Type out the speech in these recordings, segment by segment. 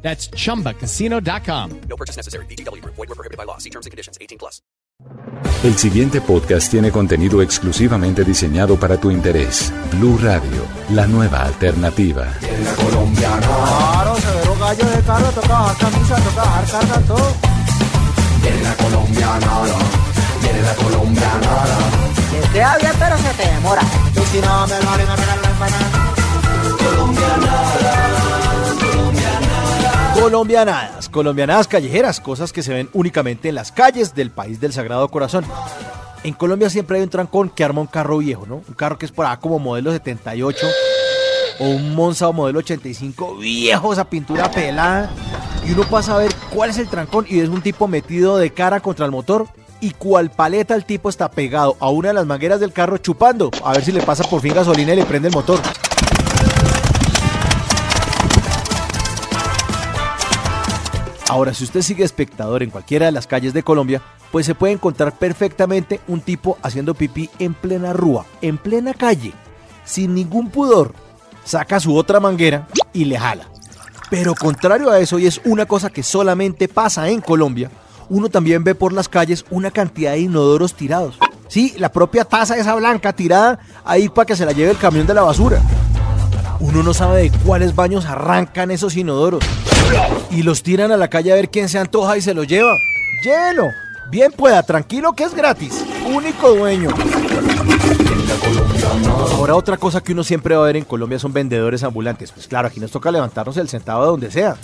That's chumbacasino.com. No purchase necessary. BGW. Void were prohibited by law. See terms and conditions. 18 plus. El siguiente podcast tiene contenido exclusivamente diseñado para tu interés. Blue Radio, la nueva alternativa. Claro, severo gallo de carro, toca bajar camisa, toca bajar carga, todo. Viene la colombiana, viene la colombiana. Bien, pero se te demora. Y si no, me lo haré, me regalan la empanada. Colombianadas, colombianadas callejeras, cosas que se ven únicamente en las calles del país del Sagrado Corazón. En Colombia siempre hay un trancón que arma un carro viejo, ¿no? Un carro que es por acá como modelo 78 o un Monza o modelo 85 viejo, esa pintura pelada. Y uno pasa a ver cuál es el trancón y es un tipo metido de cara contra el motor y cual paleta el tipo está pegado a una de las mangueras del carro chupando. A ver si le pasa por fin gasolina y le prende el motor. Ahora, si usted sigue espectador en cualquiera de las calles de Colombia, pues se puede encontrar perfectamente un tipo haciendo pipí en plena rúa, en plena calle, sin ningún pudor. Saca su otra manguera y le jala. Pero contrario a eso, y es una cosa que solamente pasa en Colombia, uno también ve por las calles una cantidad de inodoros tirados. Sí, la propia taza esa blanca tirada ahí para que se la lleve el camión de la basura. Uno no sabe de cuáles baños arrancan esos inodoros. Y los tiran a la calle a ver quién se antoja y se lo lleva. Llévelo. Bien pueda, tranquilo que es gratis. Único dueño. Ahora otra cosa que uno siempre va a ver en Colombia son vendedores ambulantes. Pues claro, aquí nos toca levantarnos el centavo de donde sea.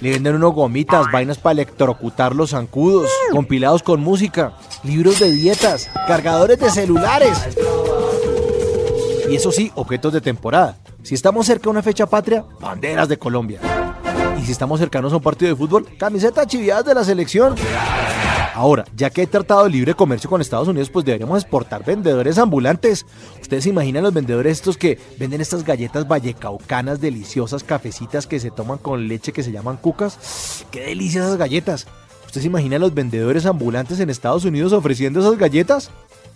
Le venden unos gomitas, vainas para electrocutar los zancudos, compilados con música, libros de dietas, cargadores de celulares. Y eso sí, objetos de temporada. Si estamos cerca de una fecha patria, banderas de Colombia. Y si estamos cercanos a un partido de fútbol, camisetas chiviadas de la selección. Ahora, ya que hay tratado de libre comercio con Estados Unidos, pues deberíamos exportar vendedores ambulantes. Ustedes se imaginan los vendedores estos que venden estas galletas vallecaucanas deliciosas, cafecitas que se toman con leche que se llaman cucas. ¡Qué delicias esas galletas! ¿Ustedes se imaginan los vendedores ambulantes en Estados Unidos ofreciendo esas galletas?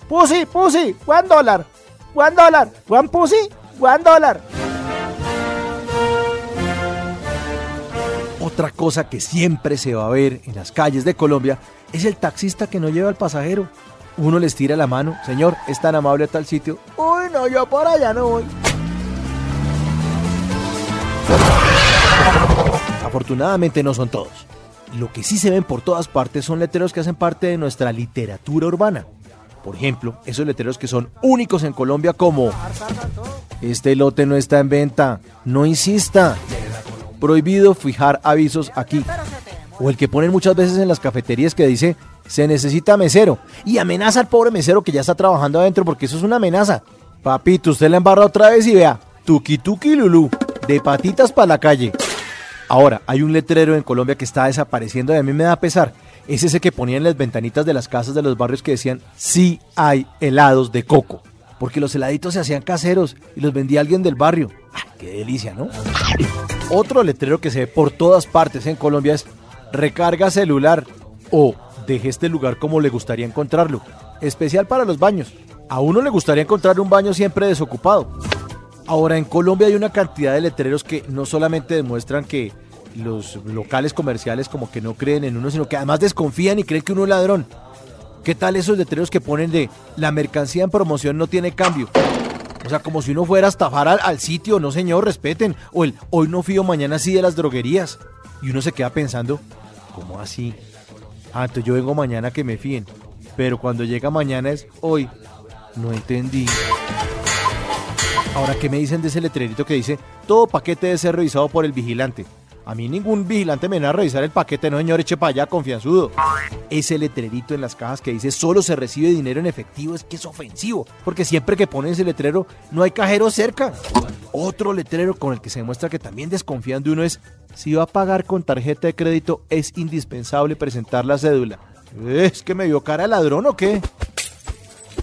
Pussy, pussy, one dólar, one dólar, one pussy, one dólar. Otra cosa que siempre se va a ver en las calles de Colombia es el taxista que no lleva al pasajero. Uno les tira la mano, señor, es tan amable a tal sitio. Uy, no, yo por allá no voy. Afortunadamente no son todos. Lo que sí se ven por todas partes son letreros que hacen parte de nuestra literatura urbana. Por ejemplo, esos letreros que son únicos en Colombia como Este lote no está en venta, no insista. Prohibido fijar avisos aquí. O el que ponen muchas veces en las cafeterías que dice se necesita mesero y amenaza al pobre mesero que ya está trabajando adentro porque eso es una amenaza. Papito, usted la embarra otra vez y vea, tuki tuki lulú, de patitas para la calle. Ahora, hay un letrero en Colombia que está desapareciendo y a mí me da pesar. Es ese que ponían en las ventanitas de las casas de los barrios que decían, sí hay helados de coco. Porque los heladitos se hacían caseros y los vendía alguien del barrio. ¡Ah, ¡Qué delicia, ¿no? Otro letrero que se ve por todas partes en Colombia es recarga celular o deje este lugar como le gustaría encontrarlo. Especial para los baños. A uno le gustaría encontrar un baño siempre desocupado. Ahora, en Colombia hay una cantidad de letreros que no solamente demuestran que los locales comerciales como que no creen en uno, sino que además desconfían y creen que uno es ladrón. ¿Qué tal esos letreros que ponen de la mercancía en promoción no tiene cambio? O sea, como si uno fuera a estafar al, sitio, no señor, respeten. O el hoy no fío, mañana sí de las droguerías. Y uno se queda pensando, ¿cómo así? Ah, entonces yo vengo mañana que me fíen. Pero cuando llega mañana es hoy. No entendí. Ahora, ¿qué me dicen de ese letrerito que dice todo paquete debe ser revisado por el vigilante? A mí ningún vigilante me viene a revisar el paquete, no señor, eche para allá, confianzudo. Ese letrerito en las cajas que dice solo se recibe dinero en efectivo es que es ofensivo, porque siempre que ponen ese letrero no hay cajero cerca. Otro letrero con el que se demuestra que también desconfían de uno es si va a pagar con tarjeta de crédito es indispensable presentar la cédula. ¿Es que me vio cara ladrón o qué?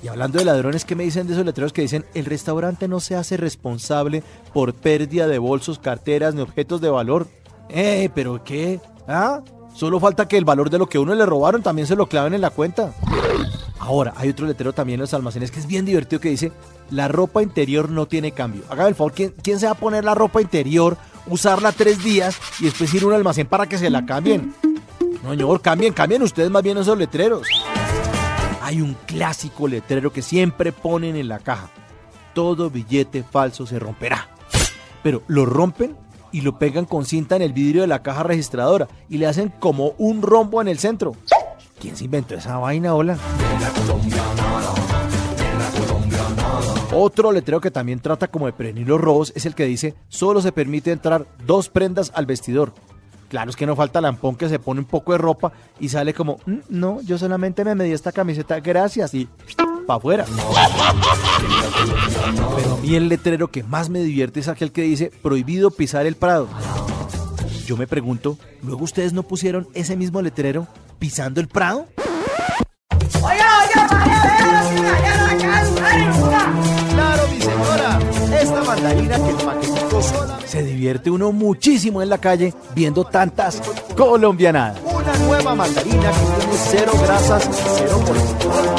Y hablando de ladrones, ¿qué me dicen de esos letreros que dicen el restaurante no se hace responsable por pérdida de bolsos, carteras ni objetos de valor? Eh, pero ¿qué? ¿Ah? Solo falta que el valor de lo que uno le robaron también se lo claven en la cuenta. Ahora, hay otro letrero también en los almacenes que es bien divertido que dice, la ropa interior no tiene cambio. Hágame el favor, ¿quién, quién se va a poner la ropa interior, usarla tres días y después ir a un almacén para que se la cambien? No, señor, cambien, cambien ustedes más bien esos letreros. Hay un clásico letrero que siempre ponen en la caja. Todo billete falso se romperá. Pero lo rompen y lo pegan con cinta en el vidrio de la caja registradora y le hacen como un rombo en el centro. ¿Quién se inventó esa vaina, hola? Otro letrero que también trata como de prevenir los robos es el que dice solo se permite entrar dos prendas al vestidor. Claro es que no falta lampón que se pone un poco de ropa y sale como, "Mm, no, yo solamente me medí esta camiseta, gracias, y para afuera. Pero a mí el letrero que más me divierte es aquel que dice prohibido pisar el prado. Yo me pregunto, ¿luego ustedes no pusieron ese mismo letrero pisando el prado? Claro, mi señora, esta mandarina que el paquetico sola. Se divierte uno muchísimo en la calle viendo tantas colombianadas. Una nueva mandarina que tiene cero grasas y cero colesterol.